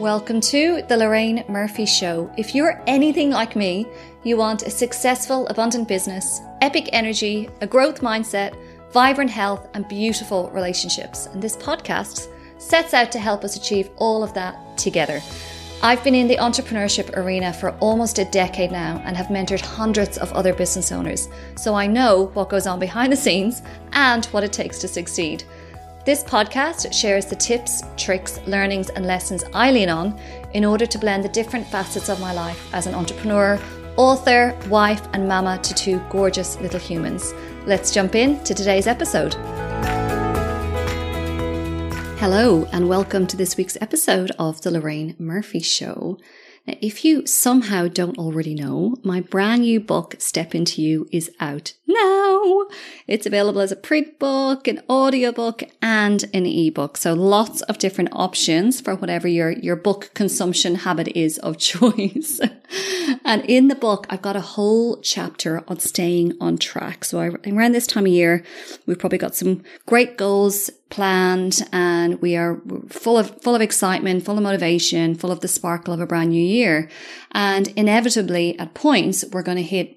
Welcome to the Lorraine Murphy Show. If you're anything like me, you want a successful, abundant business, epic energy, a growth mindset, vibrant health, and beautiful relationships. And this podcast sets out to help us achieve all of that together. I've been in the entrepreneurship arena for almost a decade now and have mentored hundreds of other business owners, so I know what goes on behind the scenes and what it takes to succeed. This podcast shares the tips, tricks, learnings, and lessons I lean on in order to blend the different facets of my life as an entrepreneur, author, wife, and mama to two gorgeous little humans. Let's jump in to today's episode. Hello, and welcome to this week's episode of The Lorraine Murphy Show. Now, if you somehow don't already know, my brand new book, Step Into You, is out now. It's available as a print book, an audiobook, and an ebook. So lots of different options for whatever your, your book consumption habit is of choice. and in the book, I've got a whole chapter on staying on track. So around this time of year, we've probably got some great goals planned and we are full of, full of excitement, full of motivation, full of the sparkle of a brand new year. And inevitably at points, we're going to hit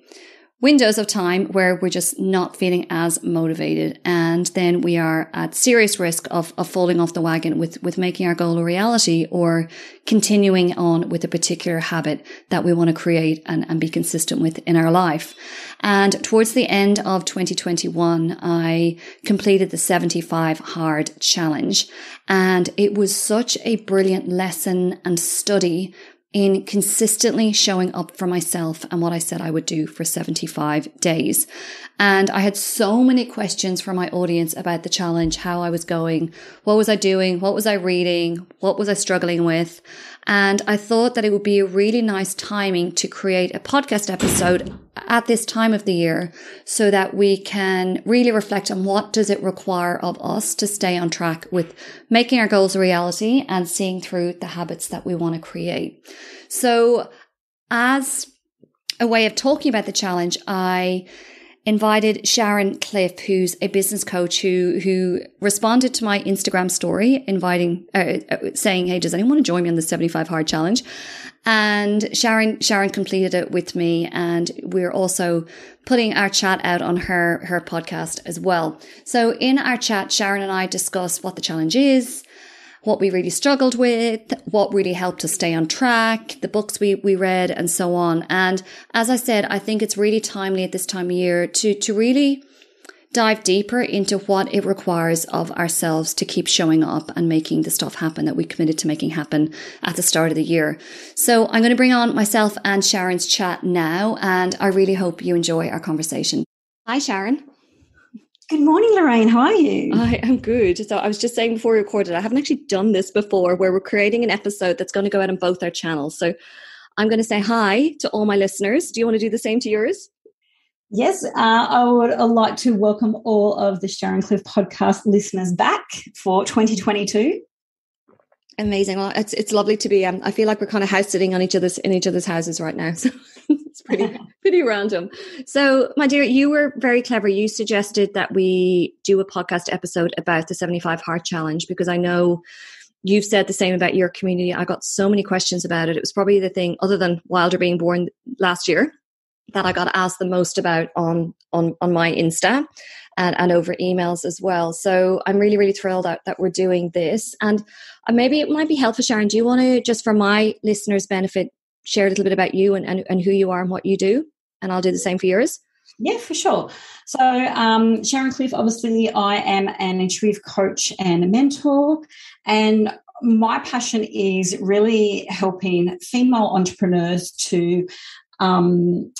windows of time where we're just not feeling as motivated. And then we are at serious risk of, of falling off the wagon with, with making our goal a reality or continuing on with a particular habit that we want to create and, and be consistent with in our life. And towards the end of 2021, I completed the 75 hard challenge. And it was such a brilliant lesson and study in consistently showing up for myself and what I said I would do for 75 days. And I had so many questions from my audience about the challenge, how I was going, what was I doing, what was I reading, what was I struggling with. And I thought that it would be a really nice timing to create a podcast episode at this time of the year so that we can really reflect on what does it require of us to stay on track with making our goals a reality and seeing through the habits that we want to create. So as a way of talking about the challenge, I invited Sharon Cliffe, who's a business coach who who responded to my Instagram story, inviting, uh, uh saying, "Hey, does anyone want to join me on the 75 hard challenge?" And Sharon Sharon completed it with me, and we're also putting our chat out on her her podcast as well. So in our chat, Sharon and I discuss what the challenge is what we really struggled with, what really helped us stay on track, the books we, we read and so on. And as I said, I think it's really timely at this time of year to, to really dive deeper into what it requires of ourselves to keep showing up and making the stuff happen that we committed to making happen at the start of the year. So I'm going to bring on myself and Sharon's chat now, and I really hope you enjoy our conversation. Hi, Sharon. Good morning, Lorraine. How are you? I am good. So I was just saying before we recorded, I haven't actually done this before where we're creating an episode that's going to go out on both our channels. So I'm going to say hi to all my listeners. Do you want to do the same to yours? Yes, uh, I would uh, like to welcome all of the Sharon Cliffe podcast listeners back for 2022. Amazing. Well, it's it's lovely to be. Um, I feel like we're kind of house sitting on each other's in each other's houses right now. So pretty pretty random. So, my dear, you were very clever. You suggested that we do a podcast episode about the seventy five hard challenge because I know you've said the same about your community. I got so many questions about it. It was probably the thing, other than Wilder being born last year, that I got asked the most about on on on my Insta and, and over emails as well. So I'm really, really thrilled that, that we're doing this. And uh, maybe it might be helpful, Sharon. Do you want to, just for my listeners' benefit, share a little bit about you and, and, and who you are and what you do? And I'll do the same for yours. Yeah, for sure. So, um, Sharon Cliffe, obviously, I am an intuitive coach and a mentor. And my passion is really helping female entrepreneurs to um,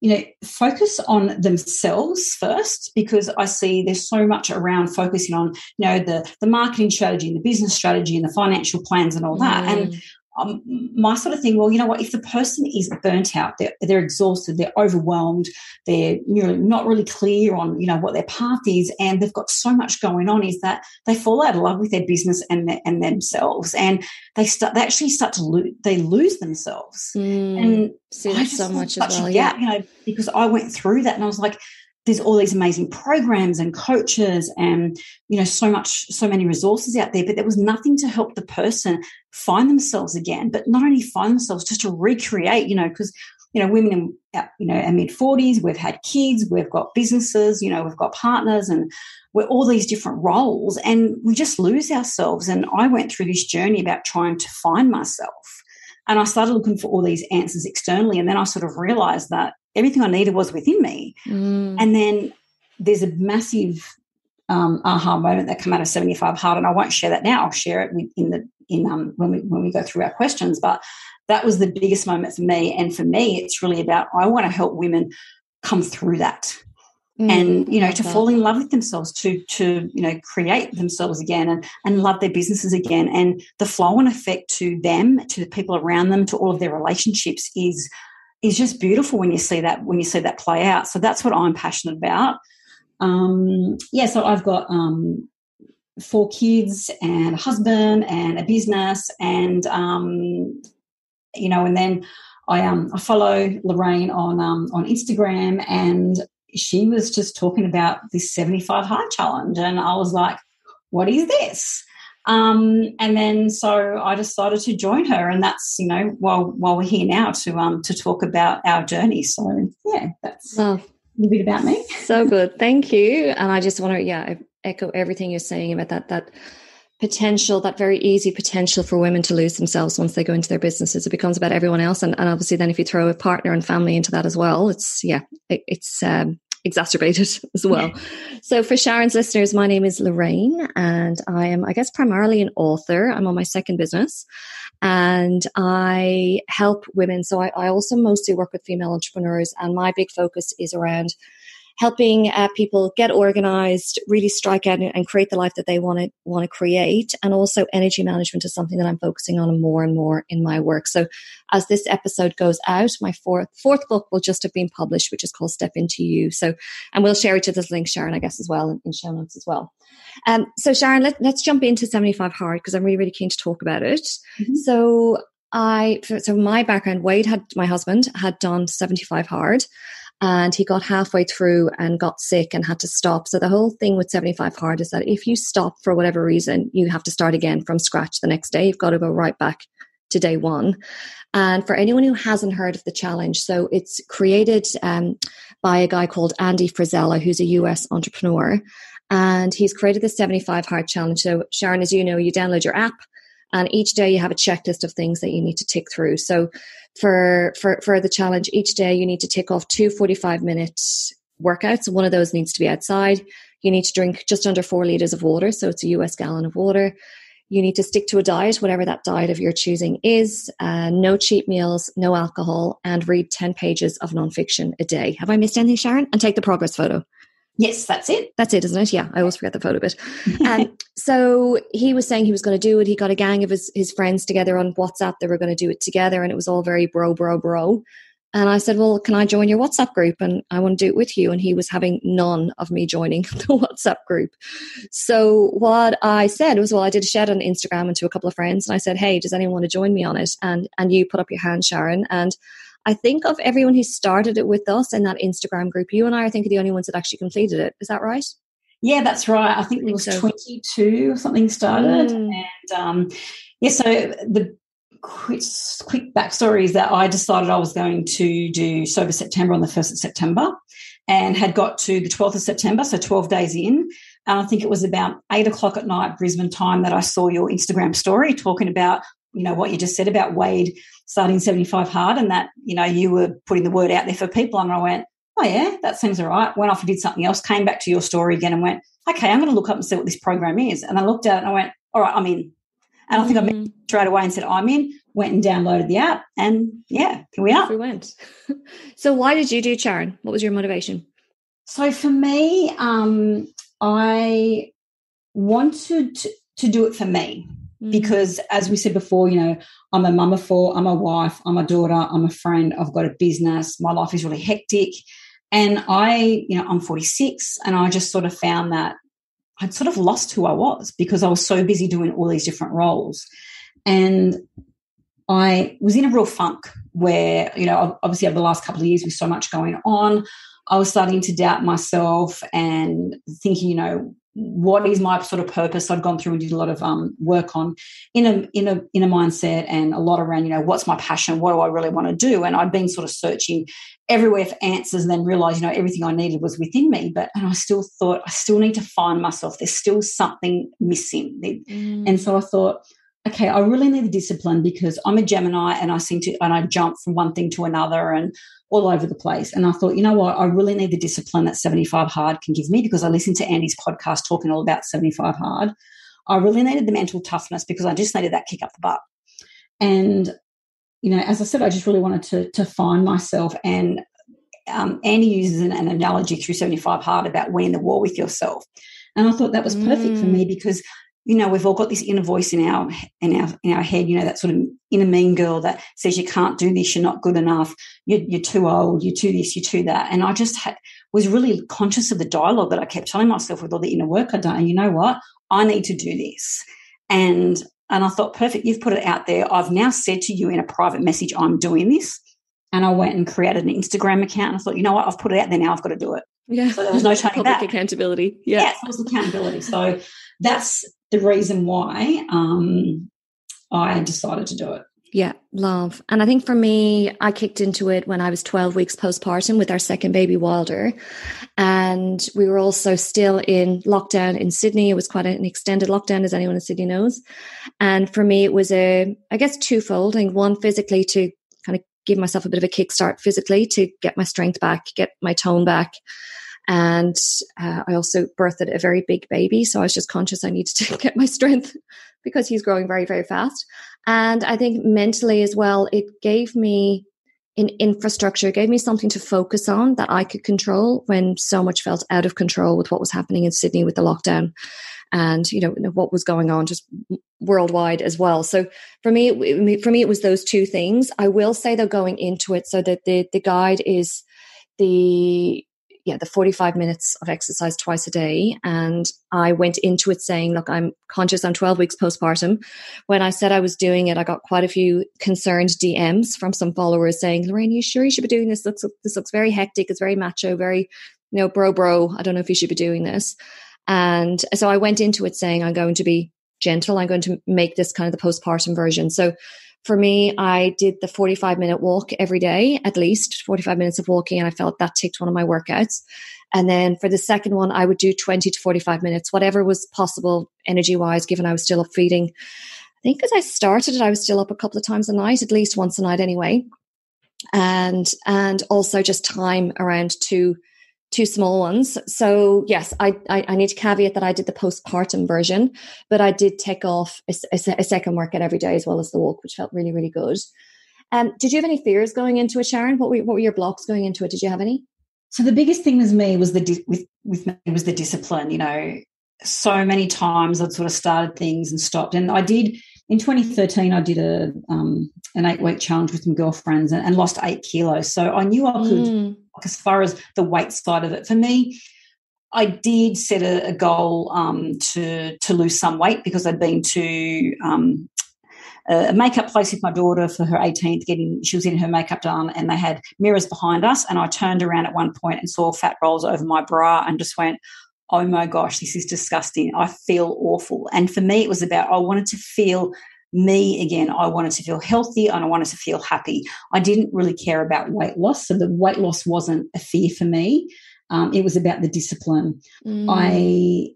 you know, focus on themselves first because I see there's so much around focusing on, you know, the the marketing strategy and the business strategy and the financial plans and all that. Mm. And um, my sort of thing, well, you know what, if the person is burnt out, they're, they're exhausted, they're overwhelmed, they're you know, not really clear on, you know, what their path is, and they've got so much going on, is that they fall out of love with their business and, their, and themselves. And they start, they actually start to lose, they lose themselves. Mm, and see that so much as well. Yeah. You know, because I went through that and I was like, there's all these amazing programs and coaches and you know so much so many resources out there but there was nothing to help the person find themselves again but not only find themselves just to recreate you know because you know women in you know our mid 40s we've had kids we've got businesses you know we've got partners and we're all these different roles and we just lose ourselves. And i went through this journey about trying to find myself and i started looking for all these answers externally. And then i sort of realized that everything I needed was within me. Mm. And then there's a massive um, aha moment that come out of 75 hard, and I won't share that now. I'll share it in the in um, when we when we go through our questions. But that was the biggest moment for me, and for me, it's really about I want to help women come through that. Mm, and you know to that. fall in love with themselves to to you know create themselves again and and love their businesses again and the flow and effect to them to the people around them to all of their relationships is is just beautiful when you see that when you see that play out. So that's what I'm passionate about. Um, yeah, so I've got um, four kids and a husband and a business, and um, you know, and then I um I follow Lorraine on um, on Instagram, and she was just talking about this 75 hard challenge, and I was like, what is this? Um, and then so I decided to join her, and that's you know while while we're here now to um to talk about our journey. So yeah, that's a little bit about me. So good, thank you. And I just want to yeah echo everything you're saying about that that potential, that very easy potential for women to lose themselves once they go into their businesses. It becomes about everyone else, and, and obviously then if you throw a partner and family into that as well, it's yeah, it, it's um, exacerbated as well. so, for Sharon's listeners, my name is Lorraine, and I am, I guess, primarily an author. I'm on my second business, and I help women. So, I, I also mostly work with female entrepreneurs, and my big focus is around helping uh, people get organized, really strike out and create the life that they want to want to create, and also energy management is something that I'm focusing on more and more in my work. So, as this episode goes out, my fourth fourth book will just have been published, which is called Step Into You. So, and we'll share each other's link, Sharon, I guess, as well in, in show notes as well. Um, so, Sharon, let, us jump into 75 Hard because I'm really really keen to talk about it. Mm-hmm. So. I so my background, Wade had my husband had done 75 hard and he got halfway through and got sick and had to stop. So the whole thing with 75 hard is that if you stop for whatever reason, you have to start again from scratch the next day. You've got to go right back to day one. And for anyone who hasn't heard of the challenge, so it's created um, by a guy called Andy Frisella, who's a US entrepreneur. And he's created the 75 hard challenge. So, Sharon, as you know, you download your app and each day you have a checklist of things that you need to tick through. So for for for the challenge each day you need to tick off two 45 minute workouts. One of those needs to be outside. You need to drink just under four liters of water so it's a us gallon of water. You need to stick to a diet whatever that diet of your choosing is. Uh, no cheat meals no alcohol and read 10 pages of nonfiction a day. Have i missed anything sharon? And take the progress photo Yes, that's it. That's it, isn't it? Yeah, I always forget the photo bit. Um, so he was saying he was going to do it. He got a gang of his, his friends together on WhatsApp. They were going to do it together, and it was all very bro, bro, bro. And I said, Well, can I join your WhatsApp group? And I want to do it with you. And he was having none of me joining the WhatsApp group. So what I said was, Well, I did a shed on Instagram and to a couple of friends. And I said, Hey, does anyone want to join me on it? And and you put up your hand, Sharon. And I think of everyone who started it with us in that Instagram group, you and I, I think, are the only ones that actually completed it. Is that right? Yeah, that's right. I think it was so. 22 or something started. Mm. And um, yeah, so the quick, quick backstory is that I decided I was going to do Sober September on the 1st of September and had got to the 12th of September, so 12 days in. And I think it was about eight o'clock at night, Brisbane time, that I saw your Instagram story talking about, you know, what you just said about Wade starting 75 hard and that, you know, you were putting the word out there for people. And I went, oh, yeah, that seems all right. Went off and did something else, came back to your story again and went, okay, I'm going to look up and see what this program is. And I looked at it and I went, all right, I'm in. And I think mm-hmm. I met straight away and said, I'm in, went and downloaded the app. And yeah, here we are. We went. so why did you do Sharon? What was your motivation? So for me, um, I wanted to, to do it for me. Mm. Because as we said before, you know, I'm a mum of four, I'm a wife, I'm a daughter, I'm a friend, I've got a business, my life is really hectic. And I, you know, I'm 46 and I just sort of found that I'd sort of lost who I was because I was so busy doing all these different roles. And I was in a real funk where, you know, obviously over the last couple of years with so much going on, I was starting to doubt myself and thinking, you know, what is my sort of purpose? I'd gone through and did a lot of um, work on inner inner inner mindset and a lot around, you know, what's my passion? What do I really want to do? And I'd been sort of searching everywhere for answers and then realized, you know, everything I needed was within me. But and I still thought I still need to find myself. There's still something missing. Mm. And so I thought, okay, I really need the discipline because I'm a Gemini and I seem to and I jump from one thing to another and all over the place. And I thought, you know what, I really need the discipline that 75 Hard can give me because I listened to Andy's podcast talking all about 75 Hard. I really needed the mental toughness because I just needed that kick up the butt. And, you know, as I said, I just really wanted to, to find myself. And um, Andy uses an, an, analogy through 75 Hard about winning the war with yourself. And I thought that was perfect mm. for me because you know we've all got this inner voice in our in our in our head you know that sort of inner mean girl that says you can't do this you're not good enough you're, you're too old you're too this you're too that. And i just ha- was really conscious of the dialogue that i kept telling myself with all the inner work i'd done and you know what? I need to do this. And and i thought perfect you've put it out there. I've now said to you in a private message i'm doing this. And i went and created an instagram account and i thought you know what? I've put it out there now i've got to do it. Yeah. So there was no turning Public back. accountability. Yeah, yeah it was accountability. So that's the reason why um, I decided to do it. Yeah, love. And I think for me, I kicked into it when I was 12 weeks postpartum with our second baby, Wilder. And we were also still in lockdown in Sydney. It was quite an extended lockdown, as anyone in Sydney knows. And for me, it was a, I guess, twofold. And one, physically to kind of give myself a bit of a kickstart physically to get my strength back, get my tone back. And uh, I also birthed a very big baby. So I was just conscious I needed to get my strength because he's growing very, very fast. And I think mentally as well, it gave me in infrastructure, gave me something to focus on that I could control when so much felt out of control with what was happening in Sydney with the lockdown and you know what was going on just worldwide as well so for me for me it was those two things i will say though going into it so that the the guide is the yeah, the 45 minutes of exercise twice a day. And I went into it saying, look, I'm conscious I'm 12 weeks postpartum. When I said I was doing it, I got quite a few concerned DMs from some followers saying, Lorraine, you sure you should be doing this? Looks, this looks very hectic. It's very macho, very, you know, bro, bro. I don't know if you should be doing this. And so I went into it saying, I'm going to be gentle. I'm going to make this kind of the postpartum version. So for me, I did the 45 minute walk every day, at least 45 minutes of walking, and I felt that ticked one of my workouts. And then for the second one, I would do 20 to 45 minutes, whatever was possible energy wise, given I was still up feeding. I think as I started it, I was still up a couple of times a night, at least once a night anyway. And and also just time around two two small ones. So yes, I, I, I need to caveat that I did the postpartum version, but I did take off a, a, a, second workout every day as well as the walk, which felt really really good. Um, did you have any fears going into it, Sharon? What were what were your blocks going into it? Did you have any? So the biggest thing with me was the di- with with me was the discipline. You know, so many times I'd sort of started things and stopped, and I did in 2013, I did a um, an eight week challenge with some girlfriends and, and, lost eight kilos. So I knew I could, mm. as far as the weight side of it, for me, I did set a, a goal um, to to lose some weight because I'd been to um, a makeup place with my daughter for her 18th. Getting she was getting her makeup done, and they had mirrors behind us. And I turned around at one point and saw fat rolls over my bra, and just went, oh my gosh, this is disgusting. I feel awful. And for me, it was about I wanted to feel me again. I wanted to feel healthy and I wanted to feel happy. I didn't really care about weight loss. So the weight loss wasn't a fear for me. Um, it was about the discipline. Mm. I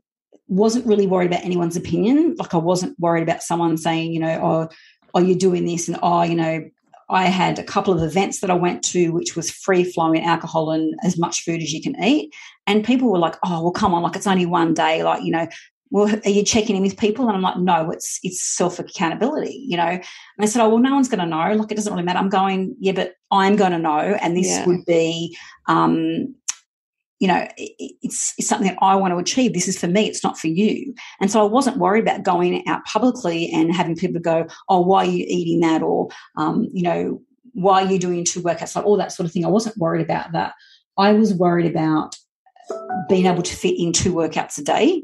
wasn't really worried about anyone's opinion. Like I wasn't worried about someone saying, you know, oh, oh, you're doing this and oh, you know, I had a couple of events that I went to, which was free flowing alcohol and as much food as you can eat. And people were like, "Oh, well, come on! Like it's only one day. Like you know, well, are you checking in with people?" And I'm like, "No, it's it's self accountability." You know. And I said, "Oh, well, no one's going to know. Like it doesn't really matter." I'm going, "Yeah, but I'm going to know, and this yeah. would be." Um, you know, it's, it's something that I want to achieve. This is for me. It's not for you. And so I wasn't worried about going out publicly and having people go, oh, why are you eating that? Or, um, you know, why are you doing two workouts? Like all that sort of thing. I wasn't worried about that. I was worried about being able to fit in two workouts a day.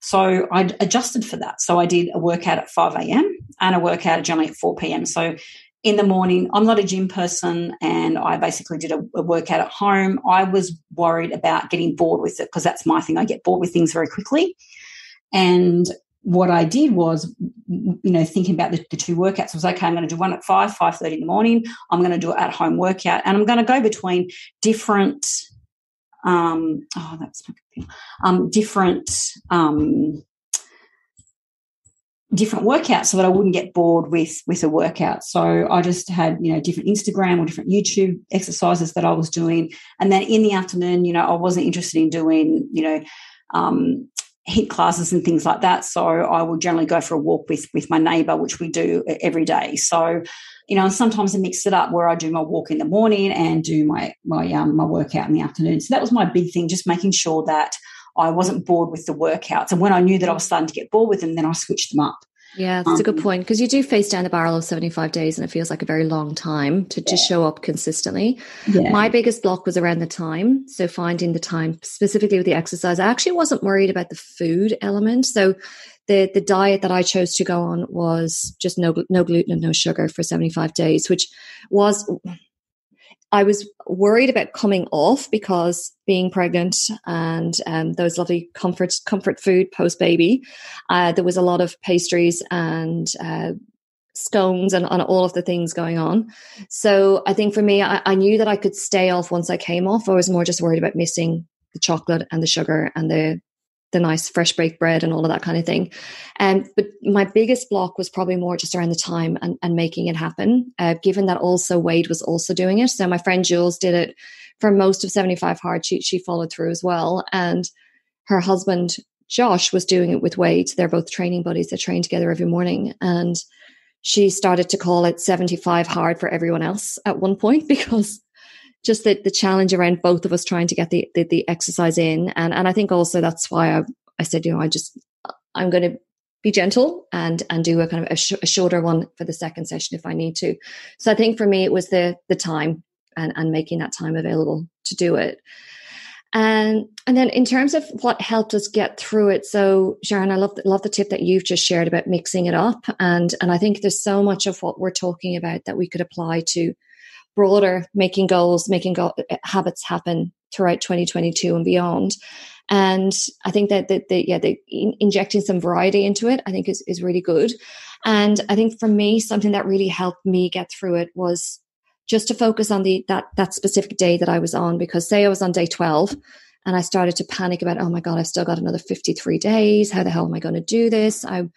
So I adjusted for that. So I did a workout at 5 a.m. and a workout generally at 4 p.m. So in the morning. I'm not a gym person and I basically did a, a workout at home. I was worried about getting bored with it because that's my thing. I get bored with things very quickly. And what I did was, you know, thinking about the, the two workouts was okay, I'm going to do one at 5, 5.30 in the morning. I'm going to do an at-home workout and I'm going to go between different, um, oh, that's not good. um, different, um, different workouts so that I wouldn't get bored with with a workout. So I just had you know different Instagram or different YouTube exercises that I was doing, and then in the afternoon, you know, I wasn't interested in doing you know um, HIIT classes and things like that. So I would generally go for a walk with with my neighbour, which we do every day. So you know, and sometimes I mix it up where I do my walk in the morning and do my my um, my workout in the afternoon. So that was my big thing, just making sure that I wasn't bored with the workouts. And when I knew that I was starting to get bored with them, then I switched them up. Yeah, that's um, a good um, point because you do face down the barrel of 75 days and it feels like a very long time to, yeah. to show up consistently. Yeah. My biggest block was around the time. So finding the time specifically with the exercise. I actually wasn't worried about the food element. So the, the diet that I chose to go on was just no, no gluten and no sugar for 75 days, which was I was worried about coming off because being pregnant and um, those lovely comfort comfort food post baby, uh, there was a lot of pastries and uh, scones and, and, all of the things going on. So I think for me, I, I, knew that I could stay off once I came off. I was more just worried about missing the chocolate and the sugar and the the nice fresh baked bread and all of that kind of thing. Um, but my biggest block was probably more just around the time and, and making it happen, uh, given that also Wade was also doing it. So my friend Jules did it for most of 75 Hard. She, she followed through as well. And her husband, Josh, was doing it with Wade. They're both training buddies. They train together every morning. And she started to call it 75 Hard for everyone else at one point because just the, the challenge around both of us trying to get the, the, the exercise in. And, and I think also that's why I, I said, you know, I just, I'm going to be gentle and, and do a kind of a, sh- a shorter one for the second session if I need to. So I think for me, it was the, the time and, and making that time available to do it. And and then in terms of what helped us get through it, so Sharon, I love love the tip that you've just shared about mixing it up, and and I think there's so much of what we're talking about that we could apply to broader making goals, making go- habits happen throughout 2022 and beyond. And I think that the yeah, the in, injecting some variety into it, I think is, is really good. And I think for me, something that really helped me get through it was just to focus on the that that specific day that I was on. Because say I was on day 12 and I started to panic about, oh my God, I've still got another 53 days. How the hell am I going to do this? I'm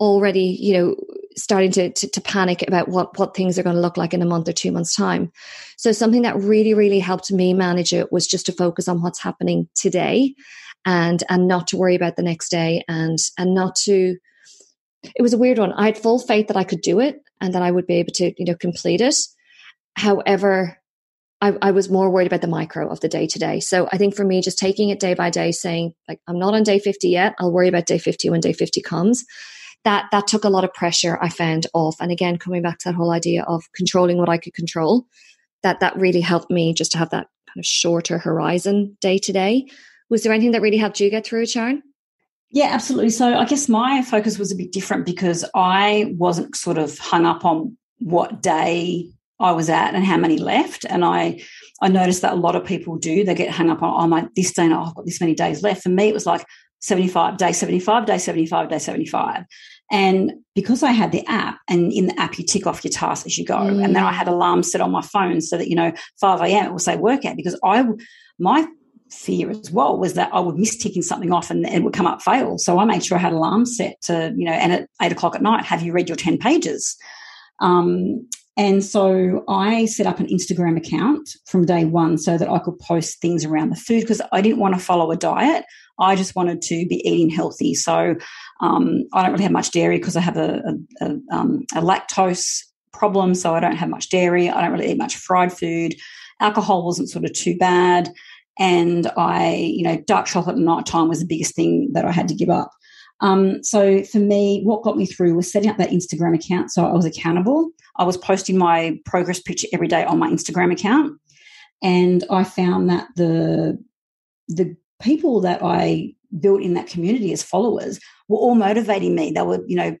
already, you know, starting to, to, to panic about what what things are going to look like in a month or two months time so something that really really helped me manage it was just to focus on what's happening today and and not to worry about the next day and and not to it was a weird one i had full faith that i could do it and that i would be able to you know complete it however I, I was more worried about the micro of the day to day. So I think for me, just taking it day by day, saying like, I'm not on day 50 yet. I'll worry about day 50 when day 50 comes that that took a lot of pressure I found off. And again, coming back to that whole idea of controlling what I could control, that that really helped me just to have that kind of shorter horizon day to day. Was there anything that really helped you get through Sharon? Yeah, absolutely. So I guess my focus was a bit different because I wasn't sort of hung up on what day I was at and how many left. And I I noticed that a lot of people do. They get hung up on, oh my this day, oh, I've got this many days left. For me, it was like 75, day 75, day 75, day 75. And because I had the app, and in the app, you tick off your tasks as you go. Mm. And then I had alarms set on my phone so that, you know, 5 a.m. it will say workout because I, my fear as well was that I would miss ticking something off and it would come up fail. So I made sure I had alarms set to, you know, and at eight o'clock at night, have you read your 10 pages? Um, and so I set up an Instagram account from day one so that I could post things around the food because I didn't want to follow a diet. I just wanted to be eating healthy. So um, I don't really have much dairy because I have a, a, a, um, a, lactose problem. So I don't have much dairy. I don't really eat much fried food. Alcohol wasn't sort of too bad. And I, you know, dark chocolate at night time was the biggest thing that I had to give up. Um, so for me, what got me through was setting up that Instagram account so I was accountable. I was posting my progress picture every day on my Instagram account. And I found that the the people that I built in that community as followers were all motivating me. They were, you know,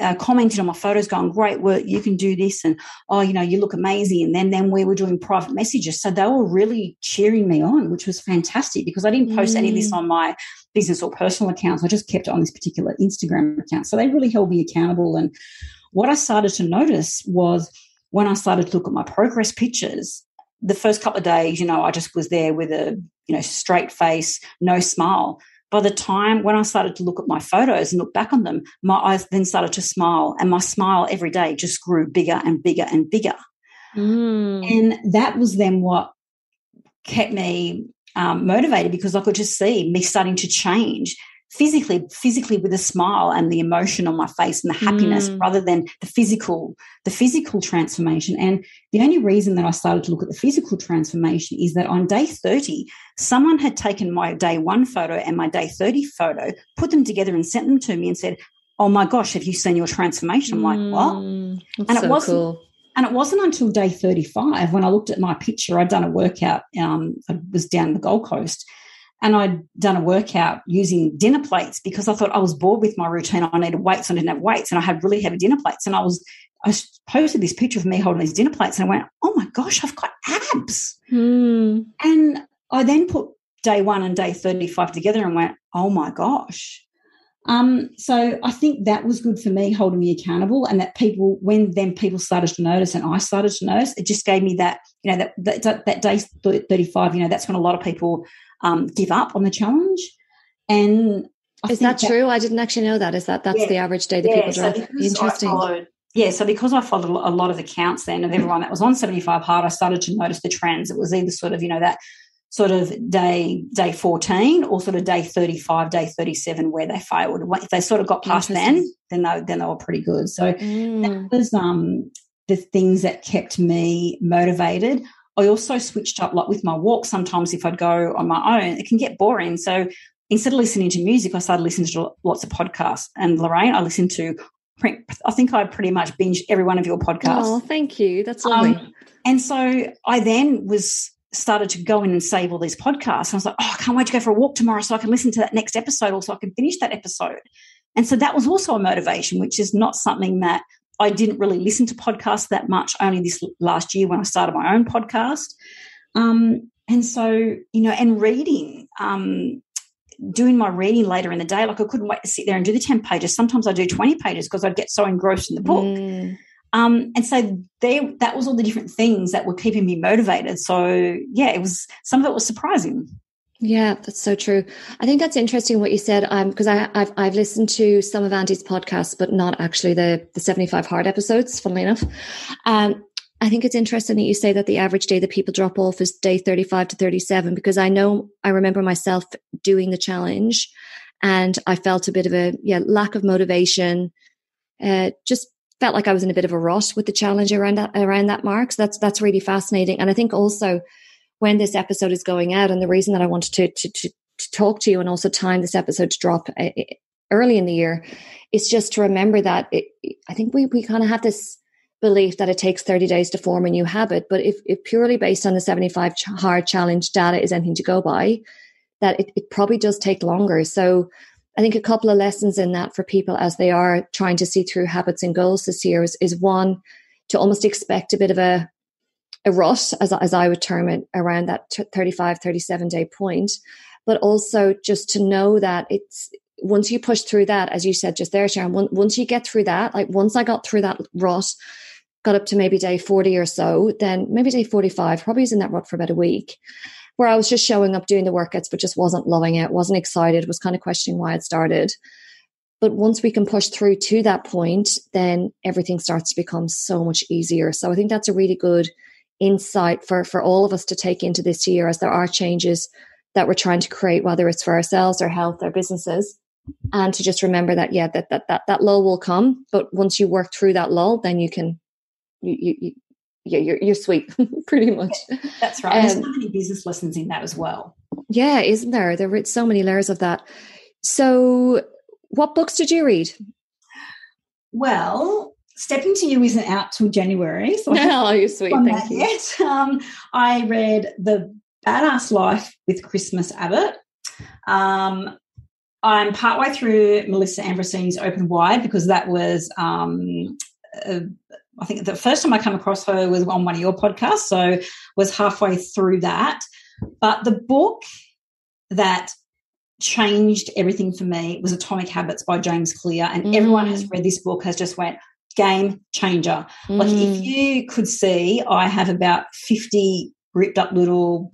uh, commented on my photos, going, "Great work, you can do this," and "Oh, you know, you look amazing." And then then we were doing private messages, so they were really cheering me on, which was fantastic because I didn't post mm. any of this mm. on my business or personal accounts. I just kept it on this particular Instagram account, so they really held me accountable. And what I started to notice was when I started to look at my progress pictures, the first couple of days, you know, I just was there with a you know straight face, no smile by the time when I started to look at my photos and look back on them, my eyes then started to smile, and my smile every day just grew bigger and bigger and bigger. Mm. And that was then what kept me um, motivated because I could just see me starting to change physically physically with a smile and the emotion on my face and the happiness mm. rather than the physical the physical transformation and the only reason that I started to look at the physical transformation is that on day 30 someone had taken my day 1 photo and my day 30 photo put them together and sent them to me and said oh my gosh have you seen your transformation I'm like what mm, and it so wasn't cool. And it wasn't until day 35 when I looked at my picture, I'd done a workout, um, I was down the Gold Coast, and I'd done a workout using dinner plates because I thought I was bored with my routine. I needed weights. I didn't have weights, and I had really heavy dinner plates. And I was I posted this picture of me holding these dinner plates, and I went, "Oh my gosh, I've got abs!" Mm. And I then put day one and day thirty-five together, and went, "Oh my gosh." Um, so I think that was good for me holding me accountable, and that people, when then people started to notice, and I started to notice, it just gave me that, you know, that that, that day thirty-five. You know, that's when a lot of people um, give up on the challenge. And I is that, that, true? I didn't actually know that. Is that that's yeah, the average day that yeah, people drive? So Interesting. Followed, yeah, so because I followed a lot of accounts then of everyone that was on 75 hard, I started to notice the trends. It was either sort of, you know, that sort of day day 14 or sort of day 35 day 37 where they failed if they sort of got past then then they, then they were pretty good so mm. that was um the things that kept me motivated I also switched up, like with my walk, sometimes if I'd go on my own, it can get boring. So instead of listening to music, I started listening to lots of podcasts. And Lorraine, I listened to, I think I pretty much binged every one of your podcasts. Oh, thank you. That's lovely. Um, and so I then was started to go in and save all these podcasts. And I was like, oh, I can't wait to go for a walk tomorrow so I can listen to that next episode or so I can finish that episode. And so that was also a motivation, which is not something that I didn't really listen to podcasts that much only this last year when I started my own podcast. Um, and so, you know, and reading, um, doing my reading later in the day, like I couldn't wait to sit there and do the 10 pages. Sometimes I do 20 pages because I'd get so engrossed in the book. Mm. Um, and so there, that was all the different things that were keeping me motivated. So yeah, it was, some of it was surprising. Yeah, that's so true. I think that's interesting what you said. Um, because I I've I've listened to some of Andy's podcasts, but not actually the the seventy five hard episodes. Funnily enough, um, I think it's interesting that you say that the average day that people drop off is day thirty five to thirty seven. Because I know I remember myself doing the challenge, and I felt a bit of a yeah lack of motivation. Uh, just felt like I was in a bit of a rut with the challenge around that around that mark. So that's that's really fascinating, and I think also when this episode is going out. And the reason that I wanted to, to, to, to talk to you and also time this episode to drop uh, uh, early in the year is just to remember that it, I think we, we kind of have this belief that it takes 30 days to form a new habit. But if, if purely based on the 75 hard challenge data is anything to go by, that it, it probably does take longer. So I think a couple of lessons in that for people as they are trying to see through habits and goals this year is, is one, to almost expect a bit of a a rut, as, as I would term it, around that 35, 37 day point. But also just to know that it's once you push through that, as you said just there, Sharon, once you get through that, like once I got through that rut, got up to maybe day 40 or so, then maybe day 45, probably was in that rut for about a week, where I was just showing up doing the workouts, but just wasn't loving it, wasn't excited, was kind of questioning why it started. But once we can push through to that point, then everything starts to become so much easier. So I think that's a really good insight for for all of us to take into this year as there are changes that we're trying to create whether it's for ourselves our health our businesses. And to just remember that yeah that that that, that lull will come. But once you work through that lull then you can you, you, you yeah you're, you're sweet pretty much. That's right. Um, there's so many business lessons in that as well. Yeah isn't there? There are so many layers of that. So what books did you read? Well Step Into You isn't out till January. So oh, you're sweet. Thank you. Yet. Um, I read The Badass Life with Christmas Abbott. Um, I'm partway through Melissa Ambrosini's Open Wide because that was, um, uh, I think the first time I come across her was on one of your podcasts, so was halfway through that. But the book that changed everything for me was Atomic Habits by James Clear, and mm. everyone has read this book has just went game changer. Mm. Like if you could see, I have about fifty ripped up little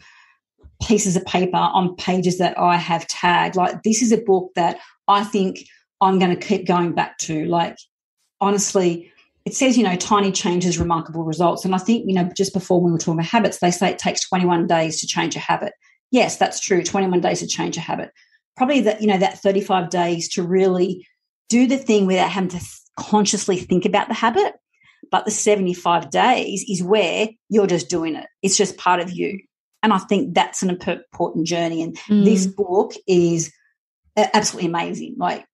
pieces of paper on pages that I have tagged. Like, this is a book that I think I'm going to keep going back to. Like, honestly, it says, you know, tiny changes, remarkable results. And I think, you know, just before we were talking about habits, they say it takes 21 days to change a habit. Yes, that's true. 21 days to change a habit. Probably that, you know, that 35 days to really do the thing without having to consciously think about the habit. But the 75 days is where you're just doing it. It's just part of you. And I think that's an important journey. And mm. this book is absolutely amazing, like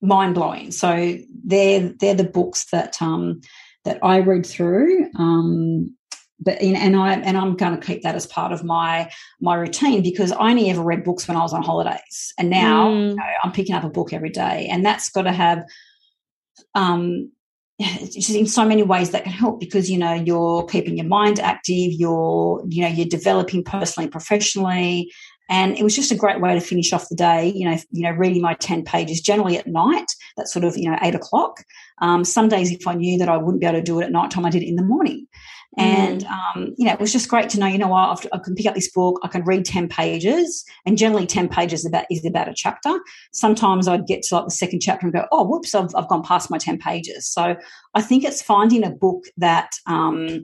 mind blowing. So they're they're the books that um, that I read through. Um, but in, and I and I'm going to keep that as part of my my routine because I only ever read books when I was on holidays, and now mm. you know, I'm picking up a book every day, and that's got to have um, just in so many ways that can help because you know you're keeping your mind active you're you know you're developing personally and professionally. And it was just a great way to finish off the day you know you know reading my 10 pages generally at night that's sort of you know 8 o'clock. Um, some days if i knew that i wouldn't be able to do it at night time i did it in the morning and, mm. um, you know, it was just great to know, you know what, I can pick up this book, I can read 10 pages, and generally 10 pages about, is about a chapter. Sometimes I'd get to like the second chapter and go, oh, whoops, I've, I've gone past my 10 pages. So I think it's finding a book that, um,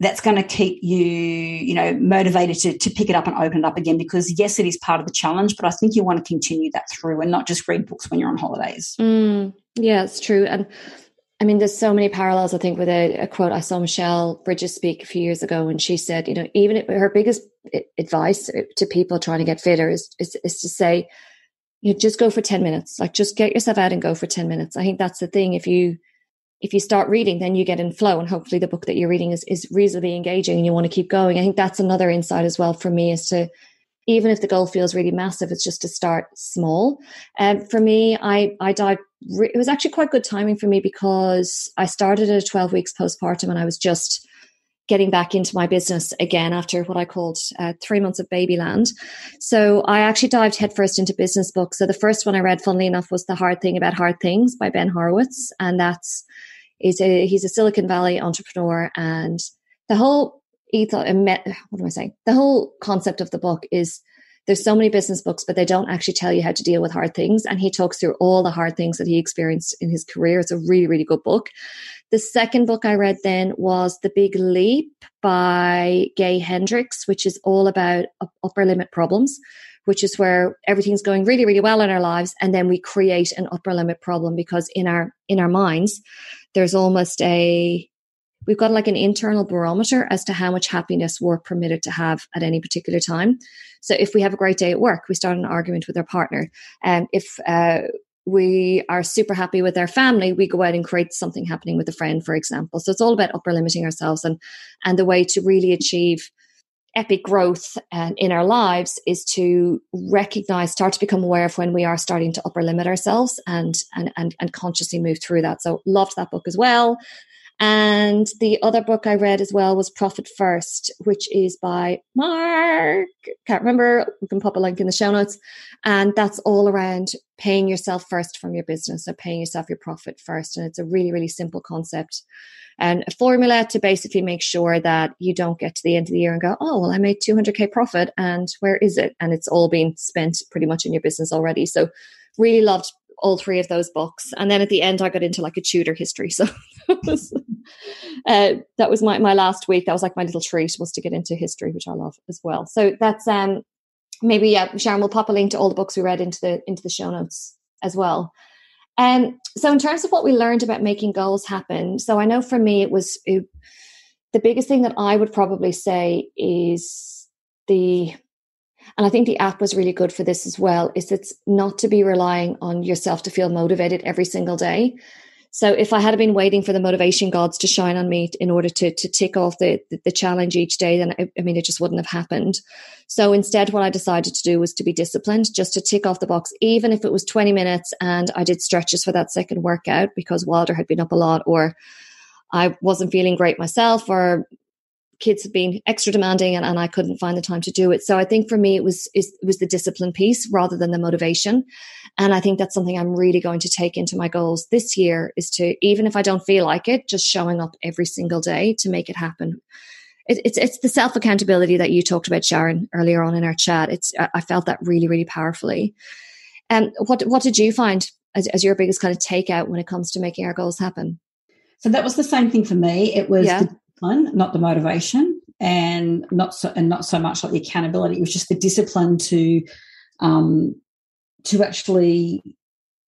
that's going to keep you, you know, motivated to, to pick it up and open it up again. Because yes, it is part of the challenge, but I think you want to continue that through and not just read books when you're on holidays. Mm, yeah, it's true. And I mean, there's so many parallels, I think, with a, a, quote I saw Michelle Bridges speak a few years ago, and she said, you know, even if, her biggest advice to people trying to get fitter is, is, is to say, you know, just go for 10 minutes. Like, just get yourself out and go for 10 minutes. I think that's the thing. If you, if you start reading, then you get in flow, and hopefully the book that you're reading is, is reasonably engaging and you want to keep going. I think that's another insight as well for me is to, even if the goal feels really massive, it's just to start small. And um, for me, I I died. It was actually quite good timing for me because I started at 12 weeks postpartum, and I was just getting back into my business again after what I called uh, three months of babyland. So I actually dived headfirst into business books. So the first one I read, funnily enough, was The Hard Thing About Hard Things by Ben Horowitz, and that's is a he's a Silicon Valley entrepreneur, and the whole ethos, what am I saying? The whole concept of the book is there's so many business books, but they don't actually tell you how to deal with hard things. And he talks through all the hard things that he experienced in his career. It's a really, really good book. The second book I read then was The Big Leap by Gay Hendricks, which is all about upper limit problems, which is where everything's going really, really well in our lives. And then we create an upper limit problem because in our, in our minds, there's almost a, we've got like an internal barometer as to how much happiness we're permitted to have at any particular time. So if we have a great day at work, we start an argument with our partner. And um, if uh, we are super happy with our family, we go out and create something happening with a friend, for example. So it's all about upper limiting ourselves and and the way to really achieve epic growth uh, in our lives is to recognize start to become aware of when we are starting to upper limit ourselves and and and, and consciously move through that so loved that book as well and the other book I read as well was Profit First, which is by Mark. Can't remember. We can pop a link in the show notes. And that's all around paying yourself first from your business. So paying yourself your profit first. And it's a really, really simple concept and a formula to basically make sure that you don't get to the end of the year and go, oh, well, I made 200K profit and where is it? And it's all been spent pretty much in your business already. So really loved all three of those books. And then at the end, I got into like a Tudor history. So uh, that was my, my last week. That was like my little treat was to get into history, which I love as well. So that's um maybe yeah, Sharon will pop a link to all the books we read into the into the show notes as well. And um, so in terms of what we learned about making goals happen, so I know for me it was it, the biggest thing that I would probably say is the and I think the app was really good for this as well, is it's not to be relying on yourself to feel motivated every single day. So if I had been waiting for the motivation gods to shine on me in order to to tick off the the, the challenge each day, then I, I mean it just wouldn't have happened. So instead, what I decided to do was to be disciplined, just to tick off the box, even if it was twenty minutes, and I did stretches for that second workout because Wilder had been up a lot, or I wasn't feeling great myself, or kids have been extra demanding and, and I couldn't find the time to do it. So I think for me it was it was the discipline piece rather than the motivation. And I think that's something I'm really going to take into my goals this year is to even if I don't feel like it, just showing up every single day to make it happen. It, it's it's the self accountability that you talked about, Sharon, earlier on in our chat. It's I felt that really really powerfully. And um, what what did you find as, as your biggest kind of takeout when it comes to making our goals happen? So that was the same thing for me. It was yeah. the discipline, not the motivation, and not so and not so much like the accountability. It was just the discipline to um, to actually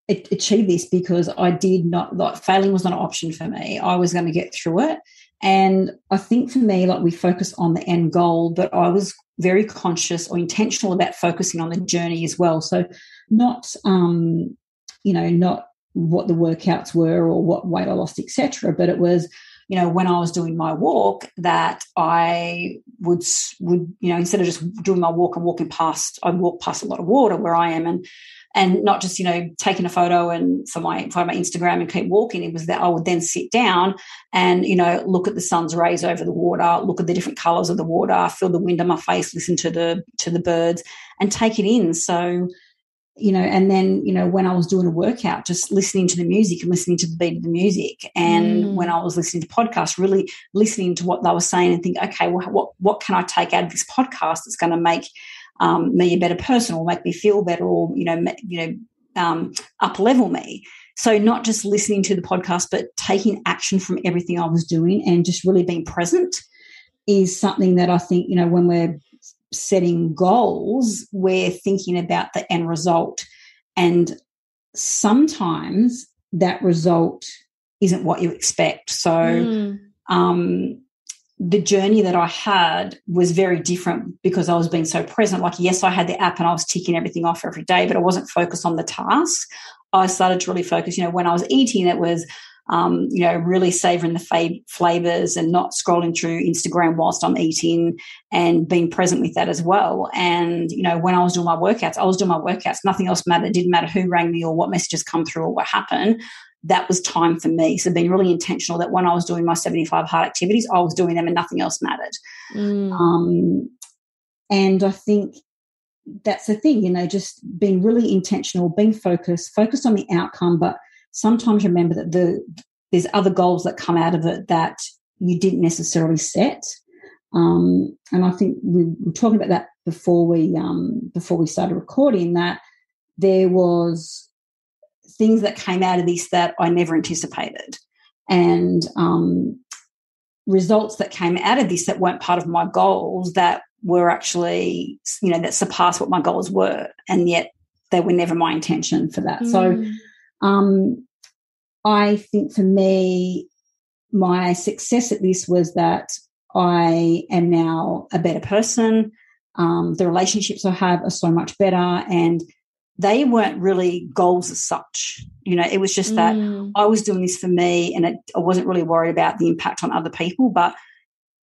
achieve this because I did not like failing was not an option for me. I was going to get through it. And I think for me, like we focus on the end goal, but I was very conscious or intentional about focusing on the journey as well. So not um, you know, not what the workouts were or what weight I lost, etc. But it was you know, when I was doing my walk, that I would would you know instead of just doing my walk and walking past, I'd walk past a lot of water where I am, and and not just you know taking a photo and for my for my Instagram and keep walking. It was that I would then sit down and you know look at the sun's rays over the water, look at the different colours of the water, feel the wind on my face, listen to the to the birds, and take it in. So you know, and then, you know, when I was doing a workout, just listening to the music and listening to the beat of the music. And mm. when I was listening to podcasts, really listening to what they were saying and think, okay, well, what, what can I take out of this podcast that's going to make um, me a better person or make me feel better or, you know, you know, um, up level me. So not just listening to the podcast, but taking action from everything I was doing and just really being present is something that I think, you know, when we're setting goals, we're thinking about the end result. And sometimes that result isn't what you expect. So, mm. um, the journey that I had was very different because I was being so present. Like, yes, I had the app and I was ticking everything off every day, but I wasn't focused on the task. I started to really focus, you know, when I was eating, it was um, you know, really savoring the fav- flavors and not scrolling through Instagram whilst I'm eating and being present with that as well. And, you know, when I was doing my workouts, I was doing my workouts. Nothing else mattered. It didn't matter who rang me or what messages come through or what happened. That was time for me. So being really intentional that when I was doing my 75 hard activities, I was doing them and nothing else mattered. Mm. Um, and I think that's the thing, you know, just being really intentional, being focused, focused on the outcome, but sometimes remember that the there's other goals that come out of it that you didn't necessarily set. Um, and I think we were talking about that before we um, before we started recording that there was things that came out of this that I never anticipated, and um, results that came out of this that weren't part of my goals that were actually you know that surpassed what my goals were, and yet they were never my intention for that. Mm. So um, I think for me, my success at this was that I am now a better person. Um, the relationships I have are so much better, and they weren't really goals as such. You know, it was just that mm. I was doing this for me, and it, I wasn't really worried about the impact on other people. But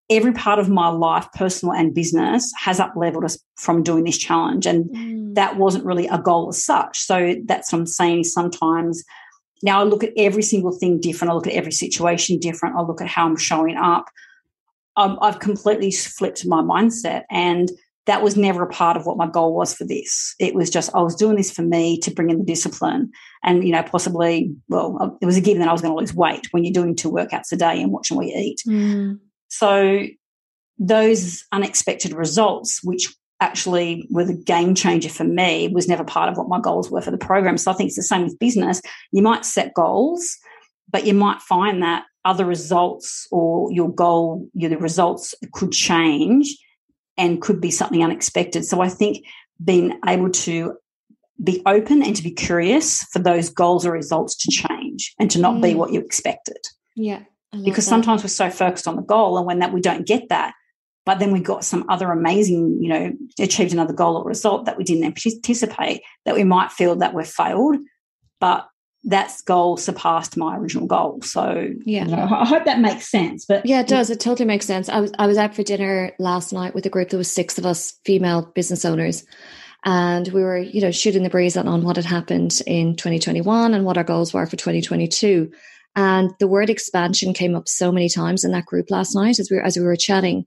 every part of my life, personal and business, has up leveled us from doing this challenge. And mm. that wasn't really a goal as such. So that's what I'm saying sometimes now I look at every single thing different. I look at every situation different. I look at how I'm showing up. Um, I've completely flipped my mindset. And that was never a part of what my goal was for this. It was just I was doing this for me to bring in the discipline, and you know, possibly, well, it was a given that I was going to lose weight when you're doing two workouts a day and watching what you eat. Mm. So those unexpected results, which actually were the game changer for me, was never part of what my goals were for the program. So I think it's the same with business. You might set goals, but you might find that other results or your goal, your the results could change and could be something unexpected. So I think being able to be open and to be curious for those goals or results to change and to not mm. be what you expected. Yeah because that. sometimes we're so focused on the goal and when that we don't get that but then we got some other amazing you know achieved another goal or result that we didn't anticipate that we might feel that we've failed but that goal surpassed my original goal. So yeah, you know, I hope that makes sense. But yeah, it does. It totally makes sense. I was I was out for dinner last night with a group. There was six of us female business owners, and we were you know shooting the breeze on, on what had happened in 2021 and what our goals were for 2022. And the word expansion came up so many times in that group last night as we were, as we were chatting.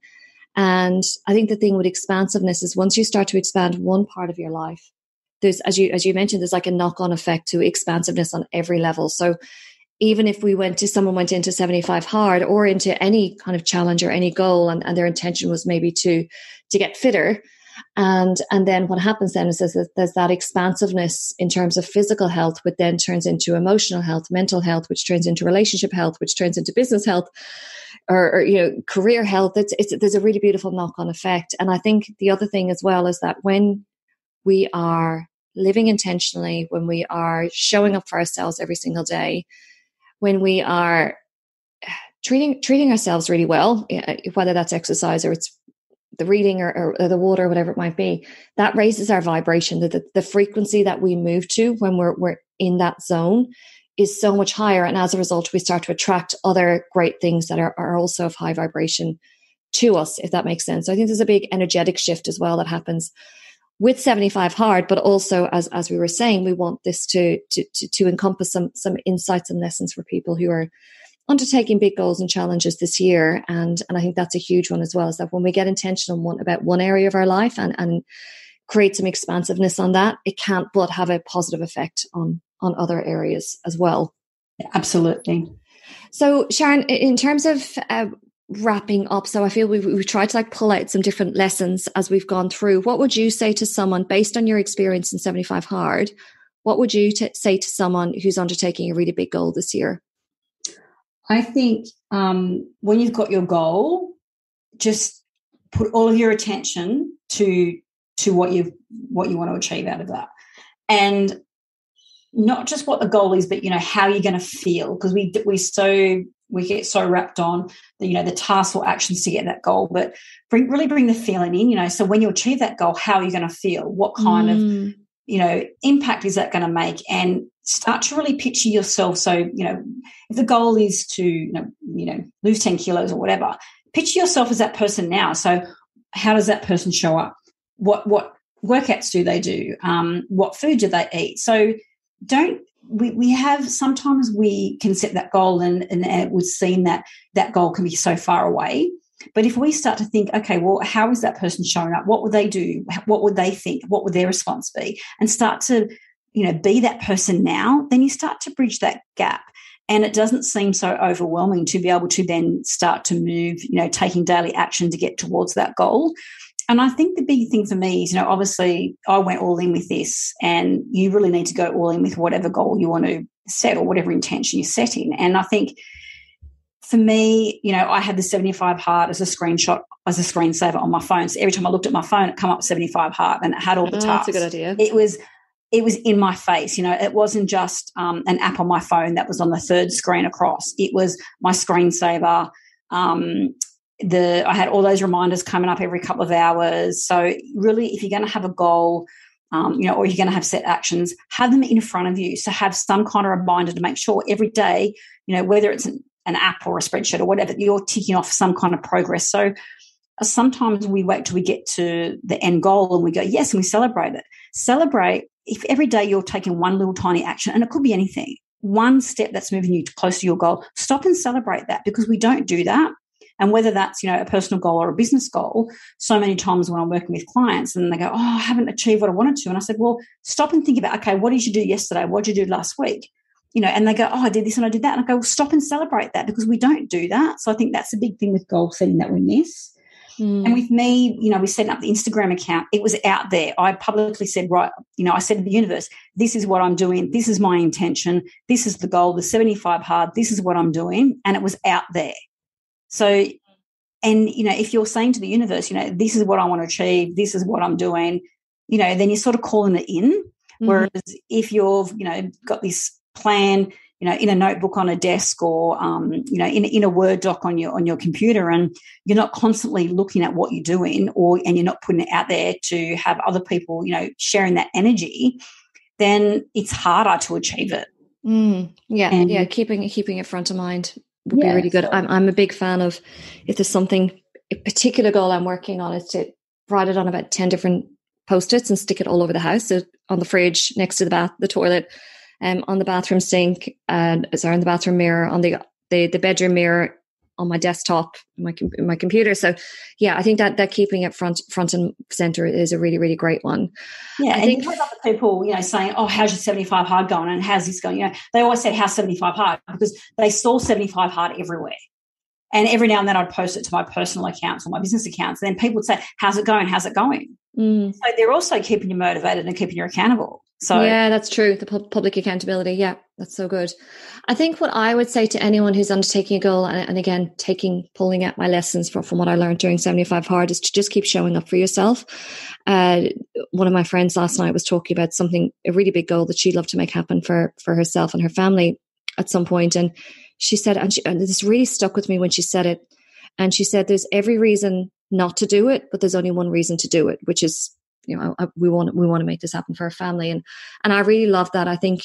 And I think the thing with expansiveness is once you start to expand one part of your life, there's as you as you mentioned, there's like a knock on effect to expansiveness on every level. So even if we went to someone went into 75 hard or into any kind of challenge or any goal and, and their intention was maybe to to get fitter and and then what happens then is there's, there's that expansiveness in terms of physical health which then turns into emotional health mental health which turns into relationship health which turns into business health or, or you know career health. It's, it's there's a really beautiful knock-on effect. And i think the other thing as well is that when we are living intentionally when we are showing up for ourselves every single day when we are eh, treating treating ourselves really well eh, eh, whether that's exercise or it's the reading or, or, the water, or whatever it might be, that raises our vibration. The, the, the frequency that we move to when we're, we're in that zone is so much higher. And as a result, we start to attract other great things that are, are also of high vibration to us, if that makes sense. So I think there's a big energetic shift as well that happens with 75 hard, but also as, as we were saying, we want this to, to, to, to encompass some, some insights and lessons for people who are undertaking big goals and challenges this year. And and I think that's a huge one as well is that when we get intentional one, about one area of our life and and create some expansiveness on that it can't but have a positive effect on on other areas as well. Absolutely. So sharon in terms of uh, wrapping up so i feel we've, we've tried to like pull out some different lessons as we've gone through. What would you say to someone based on your experience in 75 hard what would you t- say to someone who's undertaking a really big goal this year I think um, when you've got your goal, just put all of your attention to to what you what you want to achieve out of that, and not just what the goal is, but you know how you're going to feel because we we so we get so wrapped on the you know the tasks or actions to get that goal, but bring really bring the feeling in. You know, so when you achieve that goal, how are you going to feel? What kind mm. of you know impact is that going to make and start to really picture yourself so you know if the goal is to you know, you know lose 10 kilos or whatever picture yourself as that person now so how does that person show up what what workouts do they do um, what food do they eat so don't we, we have sometimes we can set that goal and, and it would seem that that goal can be so far away but if we start to think, okay, well, how is that person showing up? What would they do? What would they think? What would their response be? And start to, you know, be that person now, then you start to bridge that gap. And it doesn't seem so overwhelming to be able to then start to move, you know, taking daily action to get towards that goal. And I think the big thing for me is, you know, obviously I went all in with this, and you really need to go all in with whatever goal you want to set or whatever intention you're setting. And I think for me, you know, I had the 75 hard as a screenshot, as a screensaver on my phone. So every time I looked at my phone, it come up 75 hard and it had all the oh, tasks. That's a good idea. It was it was in my face. You know, it wasn't just um, an app on my phone that was on the third screen across. It was my screensaver. Um, the I had all those reminders coming up every couple of hours. So really, if you're going to have a goal, um, you know, or you're going to have set actions, have them in front of you. So have some kind of reminder to make sure every day, you know, whether it's an an app or a spreadsheet or whatever, you're ticking off some kind of progress. So uh, sometimes we wait till we get to the end goal and we go, yes, and we celebrate it. Celebrate if every day you're taking one little tiny action, and it could be anything, one step that's moving you close to your goal, stop and celebrate that because we don't do that. And whether that's, you know, a personal goal or a business goal, so many times when I'm working with clients and they go, Oh, I haven't achieved what I wanted to. And I said, Well, stop and think about, okay, what did you do yesterday? What did you do last week? you know, and they go, oh, I did this and I did that. And I go, well, stop and celebrate that because we don't do that. So I think that's a big thing with goal setting that we miss. Mm. And with me, you know, we set up the Instagram account. It was out there. I publicly said, right, you know, I said to the universe, this is what I'm doing. This is my intention. This is the goal, the 75 hard. This is what I'm doing. And it was out there. So, and, you know, if you're saying to the universe, you know, this is what I want to achieve, this is what I'm doing, you know, then you're sort of calling it in. Mm-hmm. Whereas if you've, you know, got this plan you know in a notebook on a desk or um, you know in, in a word doc on your on your computer and you're not constantly looking at what you're doing or and you're not putting it out there to have other people you know sharing that energy then it's harder to achieve it Mm, yeah, and, yeah, keeping keeping it front of mind would yeah, be really good. So, I'm I'm a big fan of if there's something a particular goal I'm working on is to write it on about ten different post-its and stick it all over the house. So on the fridge, next to the bath, the toilet, um, on the bathroom sink, and sorry, on the bathroom mirror, on the the, the bedroom mirror, on my desktop, my my computer. So, yeah, I think that that keeping it front front and center is a really really great one. Yeah, I and think, other people, you know, saying, "Oh, how's your seventy five hard going?" and "How's this going?" You know, they always said, "How's seventy five hard?" because they saw seventy five hard everywhere. And every now and then I'd post it to my personal accounts or my business accounts. And then people would say, How's it going? How's it going? Mm. So they're also keeping you motivated and keeping you accountable. So yeah, that's true. The pu- public accountability. Yeah, that's so good. I think what I would say to anyone who's undertaking a goal, and, and again, taking pulling out my lessons from, from what I learned during seventy five hard, is to just keep showing up for yourself. Uh, one of my friends last night was talking about something a really big goal that she'd love to make happen for for herself and her family at some point, and she said, and, she, and this really stuck with me when she said it. And she said, "There's every reason not to do it, but there's only one reason to do it, which is you know I, we want we want to make this happen for our family. And and I really love that. I think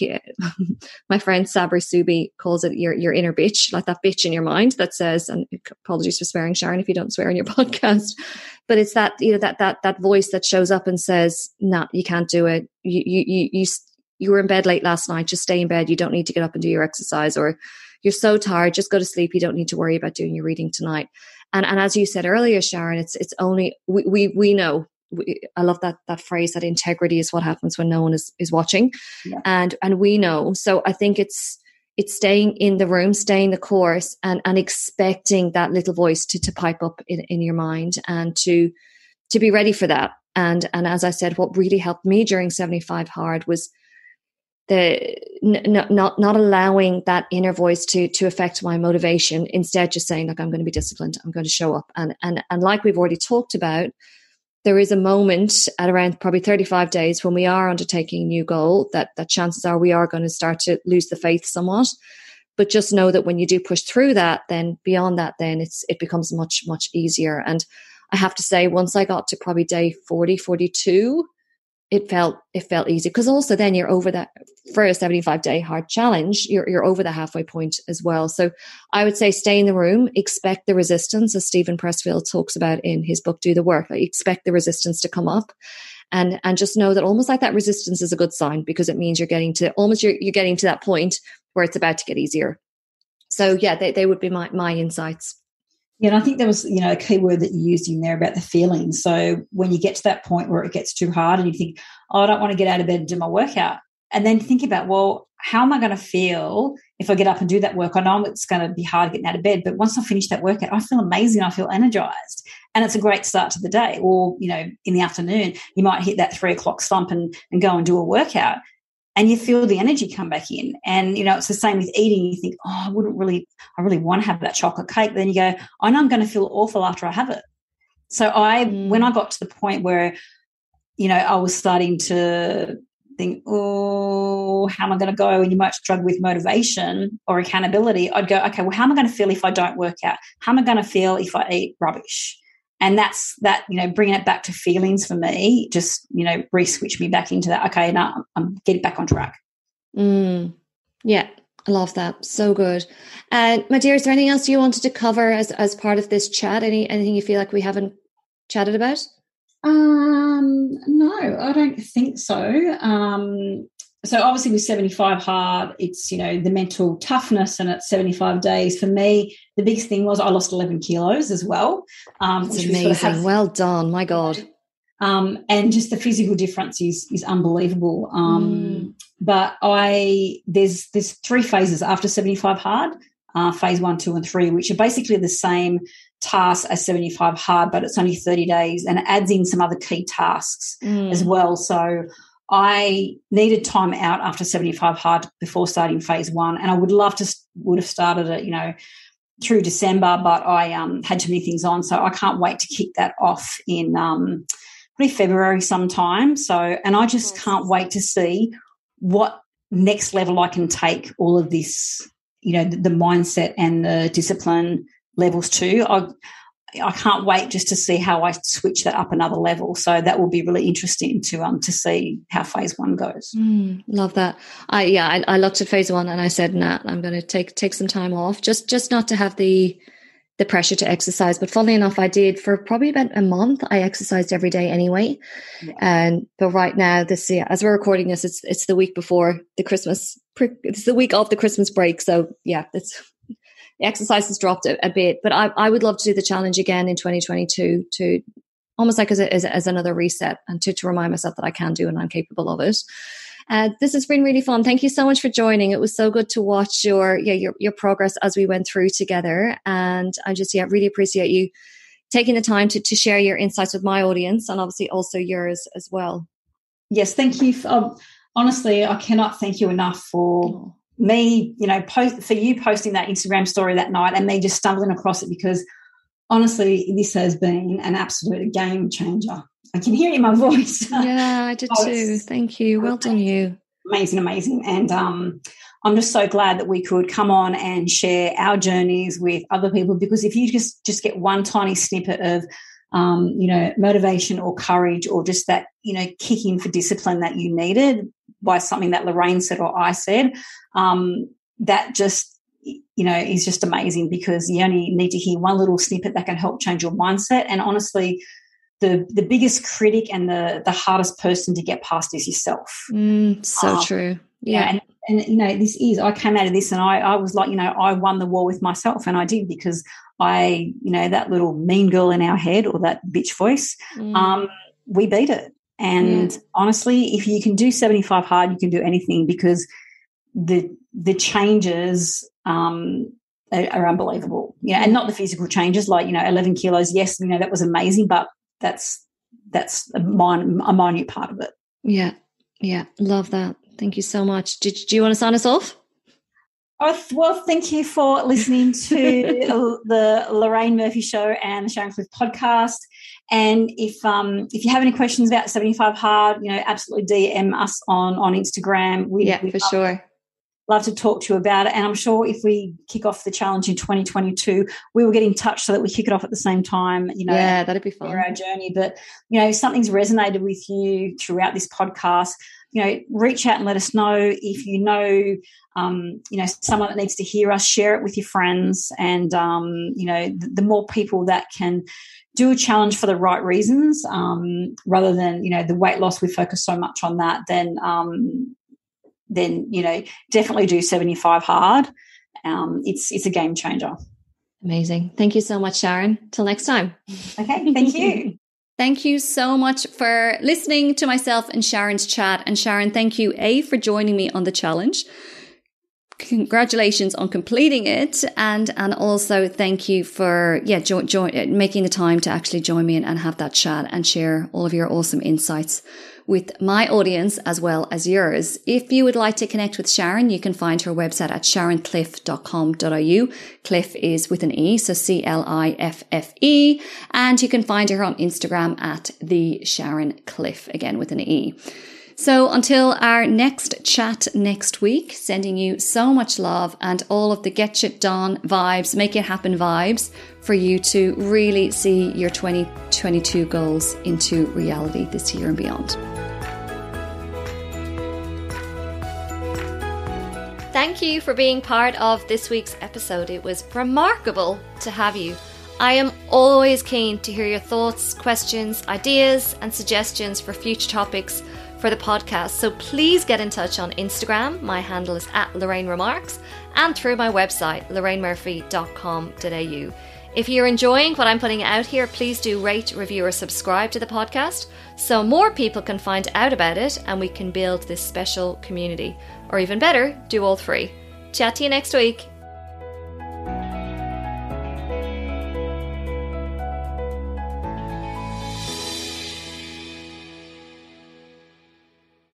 my friend Sabri Subi calls it your your inner bitch like that bitch in your mind that says and apologies for swearing Sharon if you don't swear in your podcast but it's that you know that that that voice that shows up and says nah you can't do it. You you you, you you were in bed late last night. Just stay in bed. You don't need to get up and do your exercise or you're so tired. Just go to sleep. You don't need to worry about doing your reading tonight and and as you said earlier sharon it's it's only we we, we know I love that that phrase that integrity is what happens when no one is is watching, yeah. and and we know. So I think it's it's staying in the room, staying the course, and and expecting that little voice to to pipe up in, in your mind and to to be ready for that. And and as I said, what really helped me during seventy five hard was the n- not not allowing that inner voice to to affect my motivation. Instead, just saying like I'm going to be disciplined, I'm going to show up, and and and like we've already talked about there is a moment at around probably 35 days when we are undertaking a new goal that that chances are we are going to start to lose the faith somewhat. But just know that when you do push through that then beyond that then it's it becomes much much easier. And i have to say once i got to probably day 40 42 it felt it felt easy. Because also then you're over that a 75 day hard challenge you're, you're over the halfway point as well. So i would say stay in the room expect the resistance as Steven Pressfield talks about in his book do the work. Like expect the resistance to come up and and just know that almost like that resistance is a good sign because it means you're getting to almost you're, you're getting to that point where it's about to get easier. So yeah they, they would be my my insights yeah, and I think there was, you know, a key word that you used in there about the feelings. So when you get to that point where it gets too hard and you think, oh, I don't want to get out of bed and do my workout. And then think about, well, how am I going to feel if I get up and do that work? I know it's going to be hard getting out of bed, but once I finish that workout, I feel amazing. I feel energized. And it's a great start to the day. Or, you know, in the afternoon, you might hit that three o'clock slump and, and go and do a workout and you feel the energy come back in. And you know, it's the same with eating. You think, oh, I wouldn't really, I really want to have that chocolate cake. Then you go, I know I'm going to feel awful after I have it. So I, mm. when I got to the point where, you know, I was starting to think, oh, how am I going to go? And you might struggle with motivation or accountability. I'd go, okay, well, how am I going to feel if I don't work out? How am I going to feel if I eat rubbish? And that's that you know bringing it back to feelings for me just you know re-switch me back into that okay now i'm getting back on track. Mm, yeah i love that. So good. And uh, my dear is there anything else you wanted to cover as as part of this chat? Any anything you feel like we haven't chatted about? Um no i don't think so. Um so obviously with 75 hard it's you know the mental toughness and it's 75 days. For me the biggest thing was i lost 11 kilos as well. Um That's amazing sort of well done. My god. Um, and just the physical difference is is unbelievable. Um, mm. but i there's there's three phases after 75 hard uh, phase one two and three which are basically the same task as 75 hard but it's only 30 days and it adds in some other key tasks mm. as well. So I needed time out after 75 hard before starting phase one, and I would love to would have started it, you know, through December, but I um, had too many things on, so I can't wait to kick that off in um, probably February sometime. So, and I just can't wait to see what next level I can take all of this, you know, the, the mindset and the discipline levels to. I, I can't wait just to see how I switch that up another level. So that will be really interesting to um to see how phase one goes. Mm, love that. I yeah, I, I, looked at phase one and I said, Nat, I'm going to take take some time off, just just not to have the the pressure to exercise." But funnily enough, I did for probably about a month. I exercised every day anyway, yeah. and but right now, this yeah, as we're recording this, it's it's the week before the Christmas. It's the week of the Christmas break, so yeah, it's the exercise has dropped a, a, bit, but I, I would love to do the challenge again in 2022 to almost like as, a, as, as, another reset and to, to remind myself that I can do and I'm capable of it. Uh, this has been really fun. Thank you so much for joining. It was so good to watch your yeah your your progress as we went through together, and I just yeah really appreciate you taking the time to to share your insights with my audience and obviously also yours as well. Yes, thank you. For, um, honestly, I cannot thank you enough for me, you know, post for you posting that Instagram story that night and me just stumbling across it because honestly, this has been an absolute game changer. I can hear it in my voice. Yeah, I did oh, too. Thank you. Well done, you. Amazing, amazing. And um, I'm just so glad that we could come on and share our journeys with other people because if you just just get one tiny snippet of um, you know, motivation or courage or just that, you know, kicking for discipline that you needed by something that Lorraine said or I said, um, that just you know is just amazing because you only need to hear one little snippet that can help change your mindset. And honestly the the biggest critic and the the hardest person to get past is yourself. Mm, so um, true. yeah, and, and you know this is i came out of this and i i was like you know i won the war with myself and i did because i you know that little mean girl in our head or that bitch voice mm. um we beat it and yeah. honestly if you can do 75 hard you can do anything because the the changes um, are, are, unbelievable. Yeah, and not the physical changes like you know 11 kilos. Yes, you know that was amazing, but that's that's a, min- a minute part of it. Yeah, yeah, love that. Thank you so much. Did, do you want to sign us off? Oh, well, thank you for listening to the Lorraine Murphy Show and the Sharon Cliffe podcast. And if um, if you have any questions about 75 Hard, you know, absolutely DM us on on Instagram. We, yeah, for sure love to talk to you about it. And I'm sure if we kick off the challenge in 2022, we will get in touch so that we kick it off at the same time. You know, yeah, that'd be fun. for Our journey, but you know, if something's resonated with you throughout this podcast, you know, reach out and let us know if you know, um, you know, someone that needs to hear us. Share it with your friends, and um, you know, the, the more people that can do a challenge for the right reasons um, rather than you know the weight loss we focus so much on that then um, then you know definitely do 75 hard. Um, it's it's a game changer. Amazing. Thank you so much sharon. Till next time. Okay thank you. Thank you so much for listening to myself and Sharon's chat. And Sharon, thank you, A, for joining me on the challenge. Congratulations on completing it. And, and also thank you for, yeah, jo- jo- making the time to actually join me and, and have that chat and share all of your awesome insights with my audience as well as yours. If you would like to connect with Sharon, you can find her website at sharoncliffe.com.au. Cliff is with an E, so C-L-I-F-F-E. And you can find her on Instagram at the Sharon Cliffe, again with an E. So until our next chat next week, sending you so much love and all of the get shit done vibes, make it happen vibes for you to really see your 2022 goals into reality this year and beyond. Thank you for being part of this week's episode. It was remarkable to have you. I am always keen to hear your thoughts, questions, ideas, and suggestions for future topics for the podcast. So please get in touch on Instagram. My handle is at Lorraine Remarks and through my website, lorrainemurphy.com.au. If you're enjoying what I'm putting out here, please do rate, review, or subscribe to the podcast so more people can find out about it and we can build this special community. Or even better, do all three. Chat to you next week.